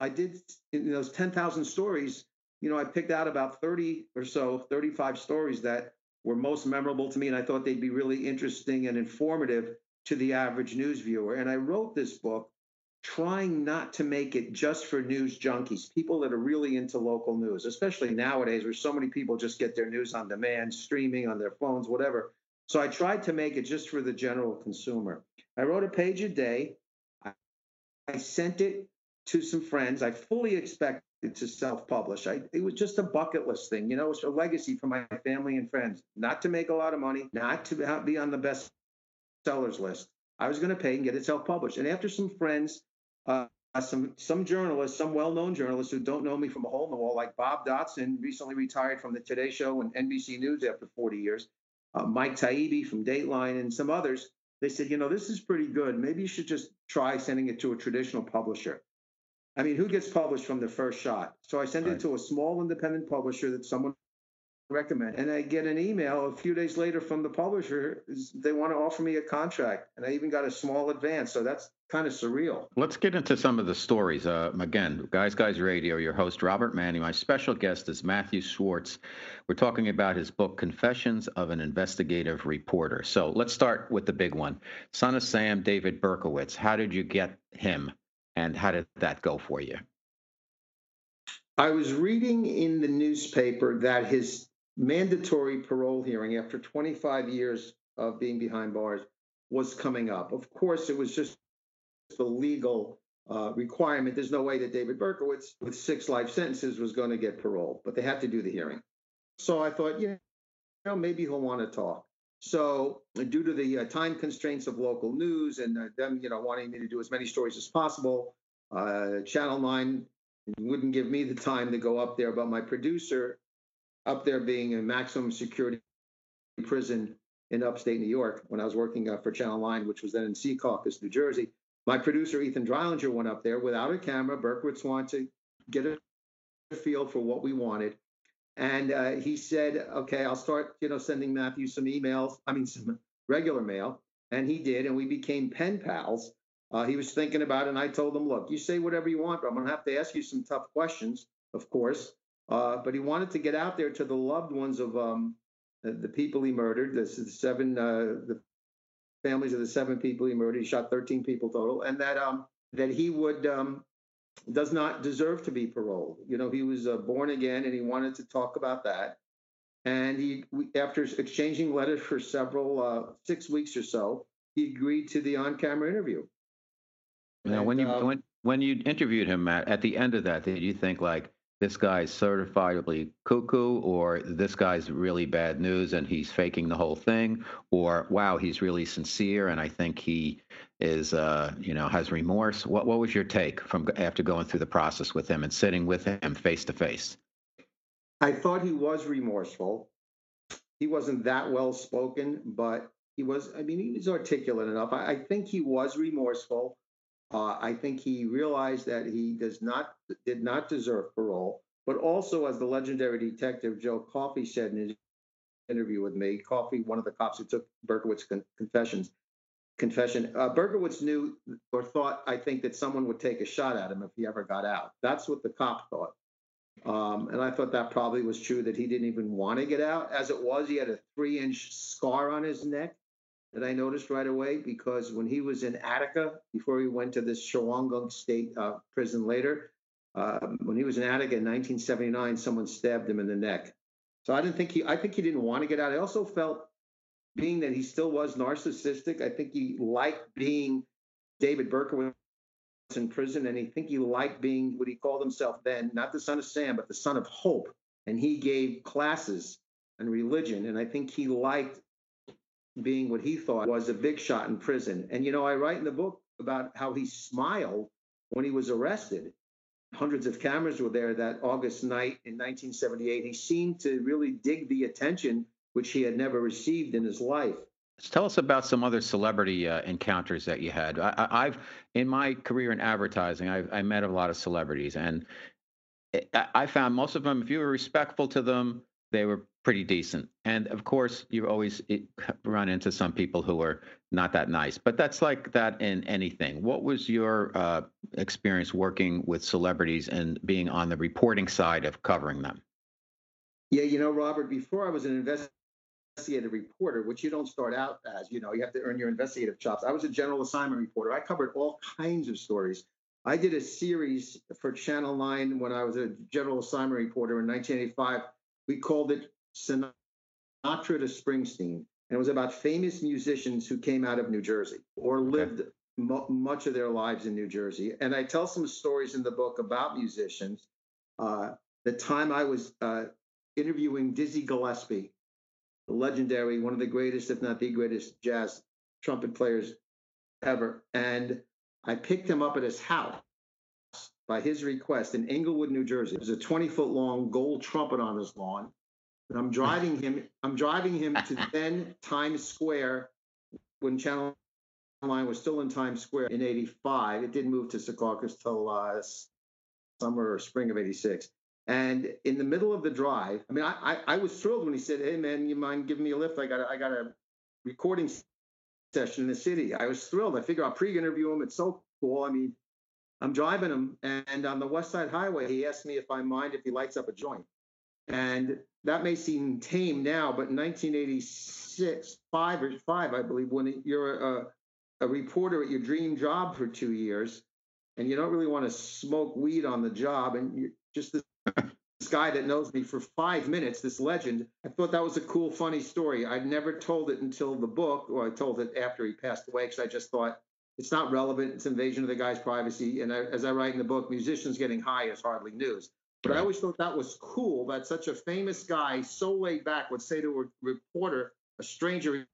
I did in those 10,000 stories, you know, I picked out about 30 or so, 35 stories that were most memorable to me. And I thought they'd be really interesting and informative to the average news viewer. And I wrote this book trying not to make it just for news junkies, people that are really into local news, especially nowadays where so many people just get their news on demand, streaming on their phones, whatever. So I tried to make it just for the general consumer. I wrote a page a day. I sent it to some friends. I fully expected to self-publish. It was just a bucket list thing, you know. It's a legacy for my family and friends. Not to make a lot of money, not to be on the best sellers list. I was going to pay and get it self-published. And after some friends, uh, some some journalists, some well-known journalists who don't know me from a hole in the wall, like Bob Dotson, recently retired from the Today Show and NBC News after 40 years, uh, Mike Taibbi from Dateline, and some others. They said, you know, this is pretty good. Maybe you should just try sending it to a traditional publisher. I mean, who gets published from the first shot? So I sent right. it to a small independent publisher that someone recommend. And I get an email a few days later from the publisher. They want to offer me a contract, and I even got a small advance. So that's kind of surreal. Let's get into some of the stories. Uh, again, Guys Guys Radio, your host, Robert Manni. My special guest is Matthew Schwartz. We're talking about his book, Confessions of an Investigative Reporter. So let's start with the big one Son of Sam, David Berkowitz. How did you get him, and how did that go for you? I was reading in the newspaper that his mandatory parole hearing after 25 years of being behind bars was coming up. Of course, it was just the legal uh, requirement. There's no way that David Berkowitz, with six life sentences, was going to get parole, but they had to do the hearing. So I thought, you know, maybe he'll want to talk. So, due to the uh, time constraints of local news and uh, them, you know, wanting me to do as many stories as possible, uh, Channel 9 wouldn't give me the time to go up there, but my producer up there being a maximum security prison in upstate New York when I was working uh, for Channel 9, which was then in Secaucus, New Jersey. My producer, Ethan Dreilinger, went up there without a camera. Berkowitz wanted to get a feel for what we wanted. And uh, he said, okay, I'll start, you know, sending Matthew some emails, I mean, some regular mail. And he did, and we became pen pals. Uh, he was thinking about it, and I told him, look, you say whatever you want, but I'm going to have to ask you some tough questions, of course. Uh, but he wanted to get out there to the loved ones of um, the, the, people he murdered. This is seven, uh, the families of the seven people he murdered. He shot 13 people total, and that um, that he would um, does not deserve to be paroled. You know, he was uh, born again, and he wanted to talk about that. And he, after exchanging letters for several uh, six weeks or so, he agreed to the on-camera interview. Now, and, when you uh, when when you interviewed him, Matt, at the end of that, did you think like? This guy's certifiably cuckoo or this guy's really bad news and he's faking the whole thing or wow he's really sincere and i think he is uh, you know has remorse. What what was your take from after going through the process with him and sitting with him face to face i thought he was remorseful. He wasn't that well spoken but he was i mean he was articulate enough. I, I think he was remorseful uh, I think he realized that he does not did not deserve parole, but also, as the legendary detective Joe Coffey said in his interview with me, Coffey, one of the cops who took Berkowitz con- confessions, confession, uh, Berkowitz knew or thought, I think, that someone would take a shot at him if he ever got out. That's what the cop thought. Um, and I thought that probably was true that he didn't even want to get out. As it was, he had a three inch scar on his neck that I noticed right away because when he was in Attica, before he went to this Shawangunk State uh, prison later, Uh, when he was in Attica in 1979, someone stabbed him in the neck. So I didn't think he. I think he didn't want to get out. I also felt, being that he still was narcissistic, I think he liked being David Berkowitz in prison, and he think he liked being what he called himself then, not the son of Sam, but the son of hope. And he gave classes and religion, and I think he liked being what he thought was a big shot in prison. And you know, I write in the book about how he smiled when he was arrested. Hundreds of cameras were there that August night in 1978. He seemed to really dig the attention which he had never received in his life. Tell us about some other celebrity uh, encounters that you had. I, have in my career in advertising, I've I met a lot of celebrities, and I found most of them, if you were respectful to them, they were pretty decent. And of course, you always run into some people who are not that nice, but that's like that in anything. What was your uh, experience working with celebrities and being on the reporting side of covering them? Yeah, you know, Robert, before I was an investigative reporter, which you don't start out as. You know, you have to earn your investigative chops. I was a general assignment reporter. I covered all kinds of stories. I did a series for Channel 9 when I was a general assignment reporter in 1985. We called it Sinatra to Springsteen. And it was about famous musicians who came out of New Jersey or lived okay. much of their lives in New Jersey. And I tell some stories in the book about musicians. Uh, the time I was uh, interviewing Dizzy Gillespie, legendary, one of the greatest, if not the greatest, jazz trumpet players ever. And I picked him up at his house by his request in Englewood, New Jersey. There's a 20 foot long gold trumpet on his lawn. And I'm driving him. I'm driving him to then Times Square when Channel Nine was still in Times Square in '85. It didn't move to Secaucus till uh, summer or spring of '86. And in the middle of the drive, I mean, I, I, I, was thrilled when he said, "Hey, man, you mind giving me a lift? I got a, I got a recording session in the city." I was thrilled. I figure I'll pre-interview him. It's so cool. I mean, I'm driving him, and on the West Side Highway, he asked me if I mind if he lights up a joint. And that may seem tame now, but in 1986, five or five, I believe, when you're a, a reporter at your dream job for two years, and you don't really want to smoke weed on the job, and you're just this this guy that knows me for five minutes, this legend. I thought that was a cool, funny story. I'd never told it until the book, or I told it after he passed away, because I just thought it's not relevant. It's invasion of the guy's privacy. And I, as I write in the book, musicians getting high is hardly news. But. I always thought that was cool that such a famous guy, so laid back, would say to a reporter, a stranger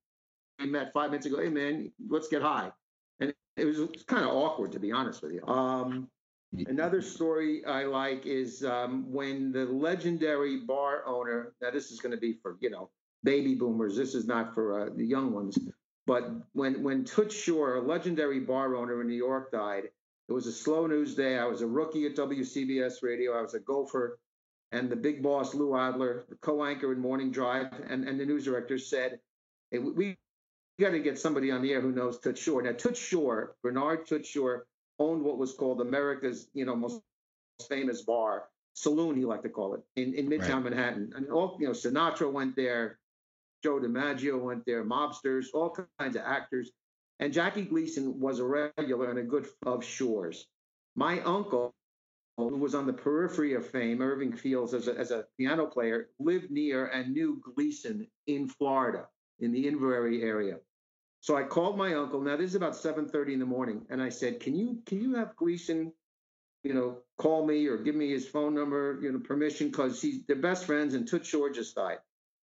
he met five minutes ago, "Hey man, let's get high," and it was, was kind of awkward to be honest with you. Um, Another story I like is um, when the legendary bar owner. Now, this is going to be for you know baby boomers. This is not for uh, the young ones. But when when Toots Shor, a legendary bar owner in New York, died, it was a slow news day. I was a rookie at WCBS Radio. I was a gopher, and the big boss Lou Adler, the co-anchor in Morning Drive, and, and the news director said, hey, "We got to get somebody on the air who knows Toots Shor." Now, Toots Shor, Bernard Toots Shor owned what was called America's, you know, most famous bar, saloon, he liked to call it, in, in Midtown right. Manhattan. And all, you know, Sinatra went there, Joe DiMaggio went there, mobsters, all kinds of actors. And Jackie Gleason was a regular and a good of Shor's. My uncle, who was on the periphery of fame, Irving Fields, as a, as a piano player, lived near and knew Gleason in Florida, in the Inverary area. So I called my uncle. Now this is about 7:30 in the morning, and I said, "Can you can you have Gleason, you know, call me or give me his phone number, you know, permission because he's they're best friends and Toots Shor just died."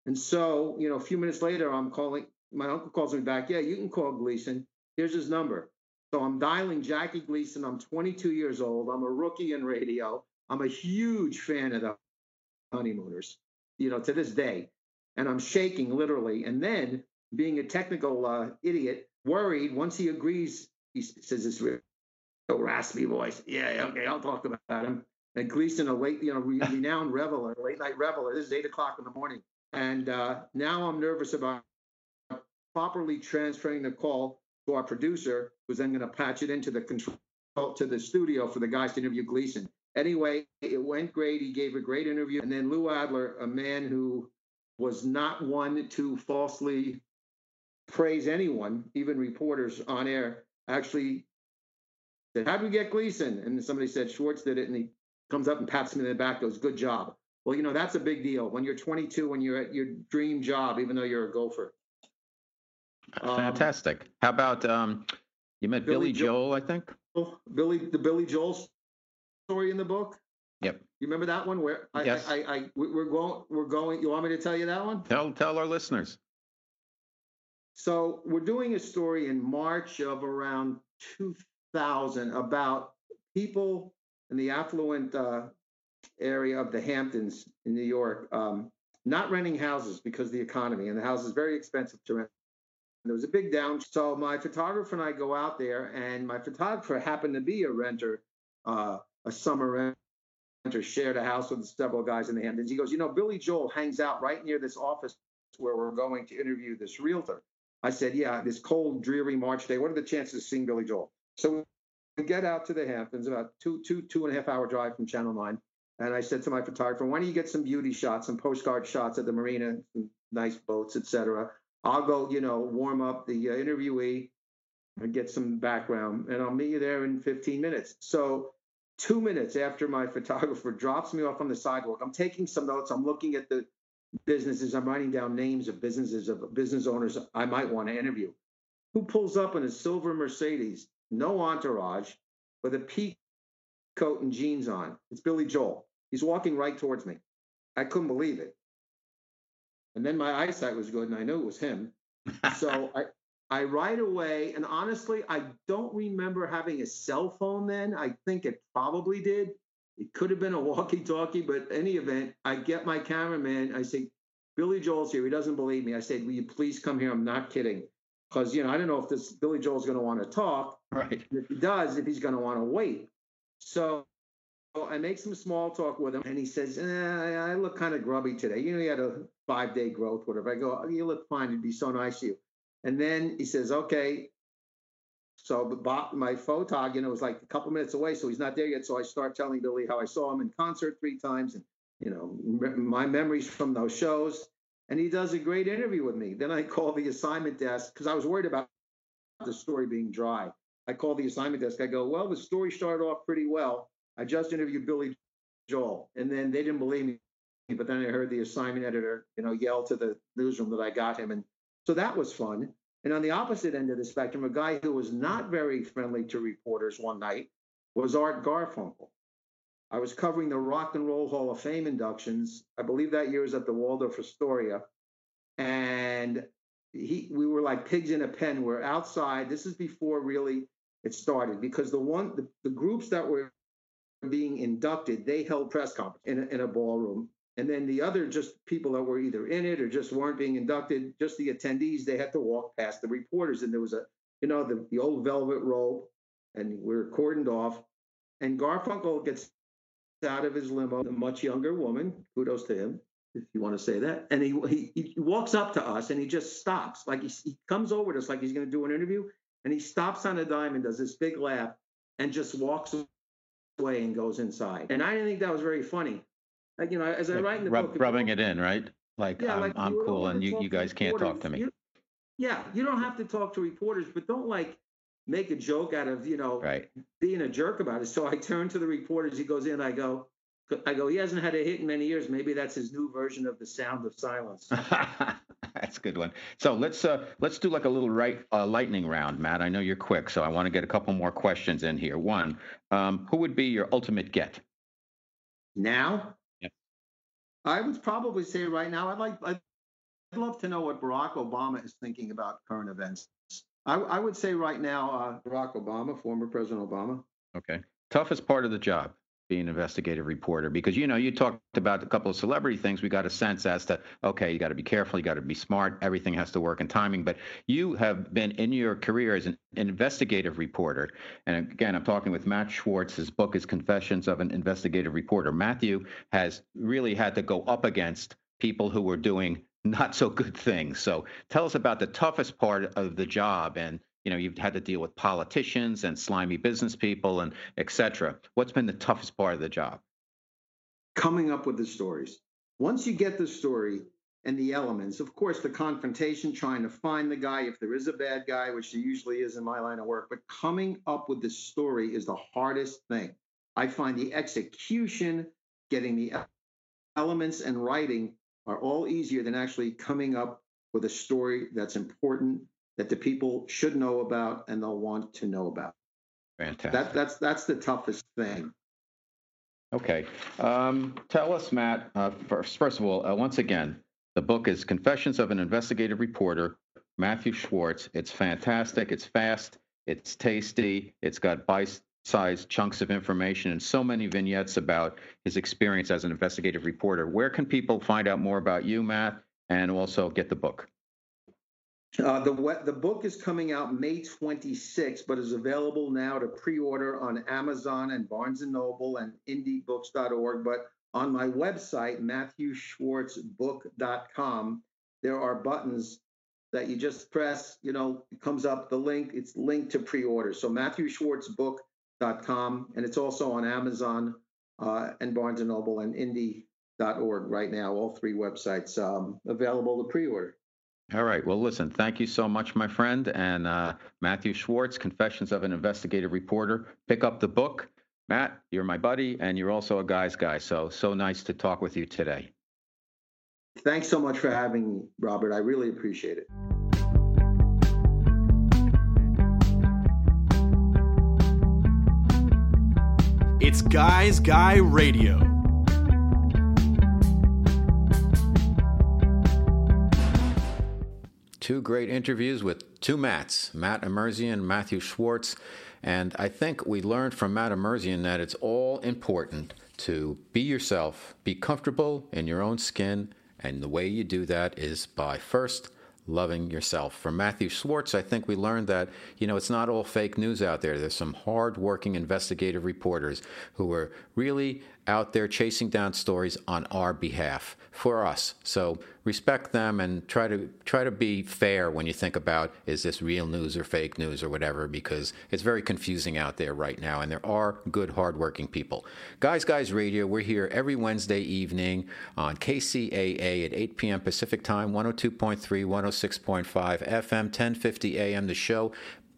And so, you know, a few minutes later, I'm calling. My uncle calls me back. Yeah, you can call Gleason. Here's his number. So I'm dialing Jackie Gleason. I'm 22 years old. I'm a rookie in radio. I'm a huge fan of the Honeymooners, you know, to this day. And I'm shaking literally. And then being a technical uh, idiot, worried once he agrees, he says this real raspy voice. Yeah, okay, I'll talk about him. And Gleason, a late, you know, renowned reveler, late night reveler. This is eight o'clock in the morning, and uh, now I'm nervous about properly transferring the call to our producer, who's then going to patch it into the control to the studio for the guys to interview Gleason. Anyway, it went great. He gave a great interview, and then Lou Adler, a man who was not one to falsely praise anyone, even reporters on air, actually said, How'd we get Gleason? And somebody said Schwartz did it, and he comes up and pats me in the back, goes, "Good job." Well, you know that's a big deal when you're 22, when you're at your dream job, even though you're a gopher. Um, Fantastic. Um, How about um, you met Billy, Billy Joel, I think. Billy, the Billy Joel story in the book. Yep. You remember that one where I, yes. I, I, I, we're going, we're going. You want me to tell you that one? Tell, tell our listeners. So we're doing a story in March of around 2000 about people in the affluent uh, area of the Hamptons in New York um, not renting houses because the economy and the house is very expensive to rent. There was a big down. So my photographer and I go out there, and my photographer happened to be a renter, uh, a summer renter, shared a house with several guys in the Hamptons. He goes, you know, Billy Joel hangs out right near this office where we're going to interview this realtor. I said, yeah, this cold, dreary March day. What are the chances of seeing Billy Joel? So we get out to the Hamptons, about two, two, two and a half hour drive from Channel Nine. And I said to my photographer, why don't you get some beauty shots, some postcard shots at the marina, nice boats, etc. I'll go, you know, warm up the uh, interviewee and get some background, and I'll meet you there in 15 minutes. So, two minutes after my photographer drops me off on the sidewalk, I'm taking some notes. I'm looking at the businesses. I'm writing down names of businesses of business owners I might want to interview. Who pulls up in a silver Mercedes, no entourage, with a peak coat and jeans on? It's Billy Joel. He's walking right towards me. I couldn't believe it. And then my eyesight was good and I knew it was him. so I, I right away, and honestly, I don't remember having a cell phone then. I think it probably did. It could have been a walkie talkie, but any event, I get my cameraman. I say, Billy Joel's here. He doesn't believe me. I said, Will you please come here? I'm not kidding. Because, you know, I don't know if this Billy Joel's going to want to talk. Right. If he does, if he's going to want to wait. So I make some small talk with him, and he says, eh, "I look kind of grubby today. You know, he had a five day growth, whatever." I go, oh, "You look fine. It'd be so nice to you." And then he says, "Okay." So my photog, you know, was like a couple minutes away, so he's not there yet. So I start telling Billy how I saw him in concert three times, and you know, my memories from those shows. And he does a great interview with me. Then I call the assignment desk because I was worried about the story being dry. I call the assignment desk. I go, "Well, the story started off pretty well." I just interviewed Billy Joel, and then they didn't believe me. But then I heard the assignment editor, you know, yell to the newsroom that I got him, and so that was fun. And on the opposite end of the spectrum, a guy who was not very friendly to reporters one night was Art Garfunkel. I was covering the Rock and Roll Hall of Fame inductions. I believe that year was at the Waldorf Astoria, and he, we were like pigs in a pen. We're outside. This is before really it started because the one the, the groups that were being inducted, they held press conference in in a ballroom. And then the other just people that were either in it or just weren't being inducted, just the attendees, they had to walk past the reporters. And there was a, you know, the, the old velvet rope, and we're cordoned off. And Garfunkel gets out of his limo, a much younger woman, kudos to him, if you want to say that. And he, he, he walks up to us and he just stops. Like he, he comes over to us like he's going to do an interview. And he stops on a dime and does this big laugh and just walks away and goes inside. And I didn't think that was very funny. Like, you know, as I write in the rub, book, rubbing it in, right? Like, yeah, I'm, like I'm cool and you, you guys can't talk to me. You, yeah, you don't have to talk to reporters, but don't like make a joke out of, you know, right. being a jerk about it. So I turn to the reporters. He goes in. I go, I go, he hasn't had a hit in many years. Maybe that's his new version of the sound of silence. that's a good one. So let's uh, let's do like a little right uh, lightning round, Matt. I know you're quick, so I want to get a couple more questions in here. One, um, who would be your ultimate get? Now, yeah. I would probably say right now. I'd like. I'd love to know what Barack Obama is thinking about current events. I, I would say right now, uh, Barack Obama, former President Obama. Okay. Toughest part of the job be an investigative reporter. Because you know you talked about a couple of celebrity things. We got a sense as to okay you got to be careful you got to be smart everything has to work in timing. But you have been in your career as an investigative reporter. And again i'm talking with matt schwartz his book is confessions of an investigative reporter. Matthew has really had to go up against people who were doing not so good things. So tell us about the toughest part of the job and you know you've had to deal with politicians and slimy business people and etc what's been the toughest part of the job? Coming up with the stories. Once you get the story and the elements of course the confrontation trying to find the guy if there is a bad guy which there usually is in my line of work but coming up with the story is the hardest thing. I find the execution, getting the elements and writing are all easier than actually coming up with a story that's important that the people should know about and they'll want to know about. Fantastic. That, that's that's the toughest thing. Okay. Um, tell us, Matt, uh, first, first of all, uh, once again, the book is Confessions of an Investigative Reporter, Matthew Schwartz. It's fantastic. It's fast. It's tasty. It's got bite sized chunks of information and so many vignettes about his experience as an investigative reporter. Where can people find out more about you, Matt, and also get the book? Uh, the the book is coming out May 26th, but is available now to pre-order on Amazon and Barnes and Noble and IndieBound.org. But on my website, MatthewSchwartzBook.com, there are buttons that you just press. You know, it comes up the link. It's linked to pre-order. So MatthewSchwartzBook.com, and it's also on Amazon uh, and Barnes and Noble and Indie.org right now. All three websites um, available to pre-order. All right. Well, listen, thank you so much, my friend. And uh, Matthew Schwartz, Confessions of an Investigative Reporter. Pick up the book. Matt, you're my buddy, and you're also a guy's guy. So, so nice to talk with you today. Thanks so much for having me, Robert. I really appreciate it. It's Guys Guy Radio. Two great interviews with two Matts, Matt Emerzian, Matthew Schwartz. And I think we learned from Matt Emerzian that it's all important to be yourself, be comfortable in your own skin. And the way you do that is by first loving yourself. From Matthew Schwartz, I think we learned that, you know, it's not all fake news out there. There's some hard-working investigative reporters who are really out there chasing down stories on our behalf for us. So respect them and try to try to be fair when you think about is this real news or fake news or whatever because it's very confusing out there right now and there are good hardworking people. Guys Guys Radio, we're here every Wednesday evening on KCAA at 8 p.m. Pacific Time, 102.3, 106.5 FM, 1050 AM. The show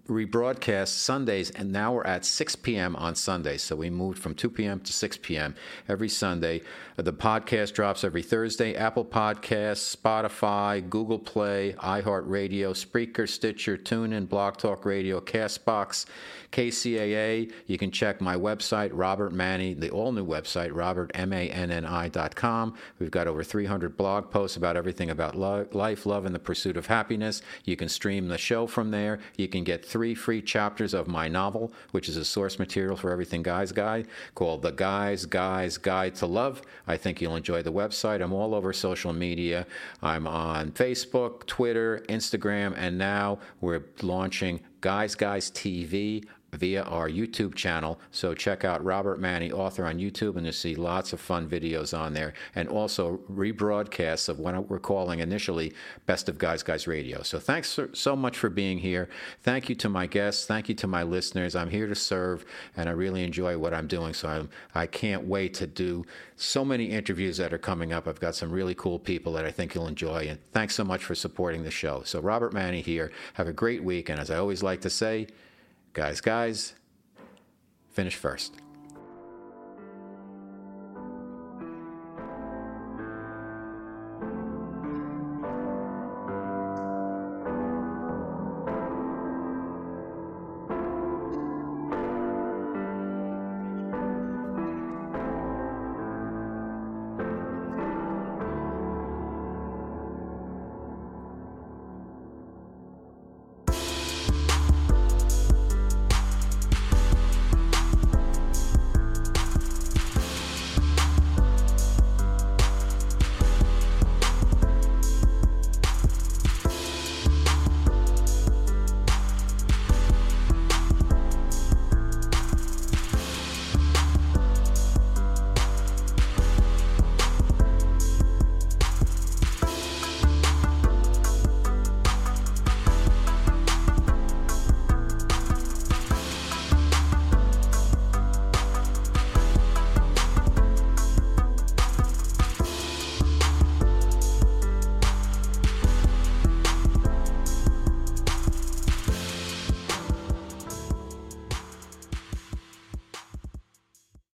rebroadcast Sundays, and now we're at 6 p.m. on Sundays. So we moved from 2 p.m. to 6 p.m. every Sunday. Uh, the podcast drops every Thursday. Apple Podcasts, Spotify, Google Play, iHeartRadio, Spreaker, Stitcher, TuneIn, Blog Talk Radio, Castbox, KCAA. You can check my website, Robert Manni, the all new website, robertmanni.com. We've got over 300 blog posts about everything about lo- life, love, and the pursuit of happiness. You can stream the show from there. You can get three free chapters of my novel, which is a source material for Everything Guys Guide, called The Guys Guys Guide to Love. I think you'll enjoy the website. I'm all over social media. I'm on Facebook, Twitter, Instagram, and now we're launching Guys Guys TV via our YouTube channel. So check out Robert Manni, author on YouTube, and you'll see lots of fun videos on there, and also rebroadcasts of what we're calling initially Best of Guys Guys Radio. So thanks so much for being here. Thank you to my guests. Thank you to my listeners. I'm here to serve, and I really enjoy what I'm doing. So I'm, I can't wait to do so many interviews that are coming up. I've got some really cool people that I think you'll enjoy, and thanks so much for supporting the show. So Robert Manni here. Have a great week, and as I always like to say, Guys, guys, finish first.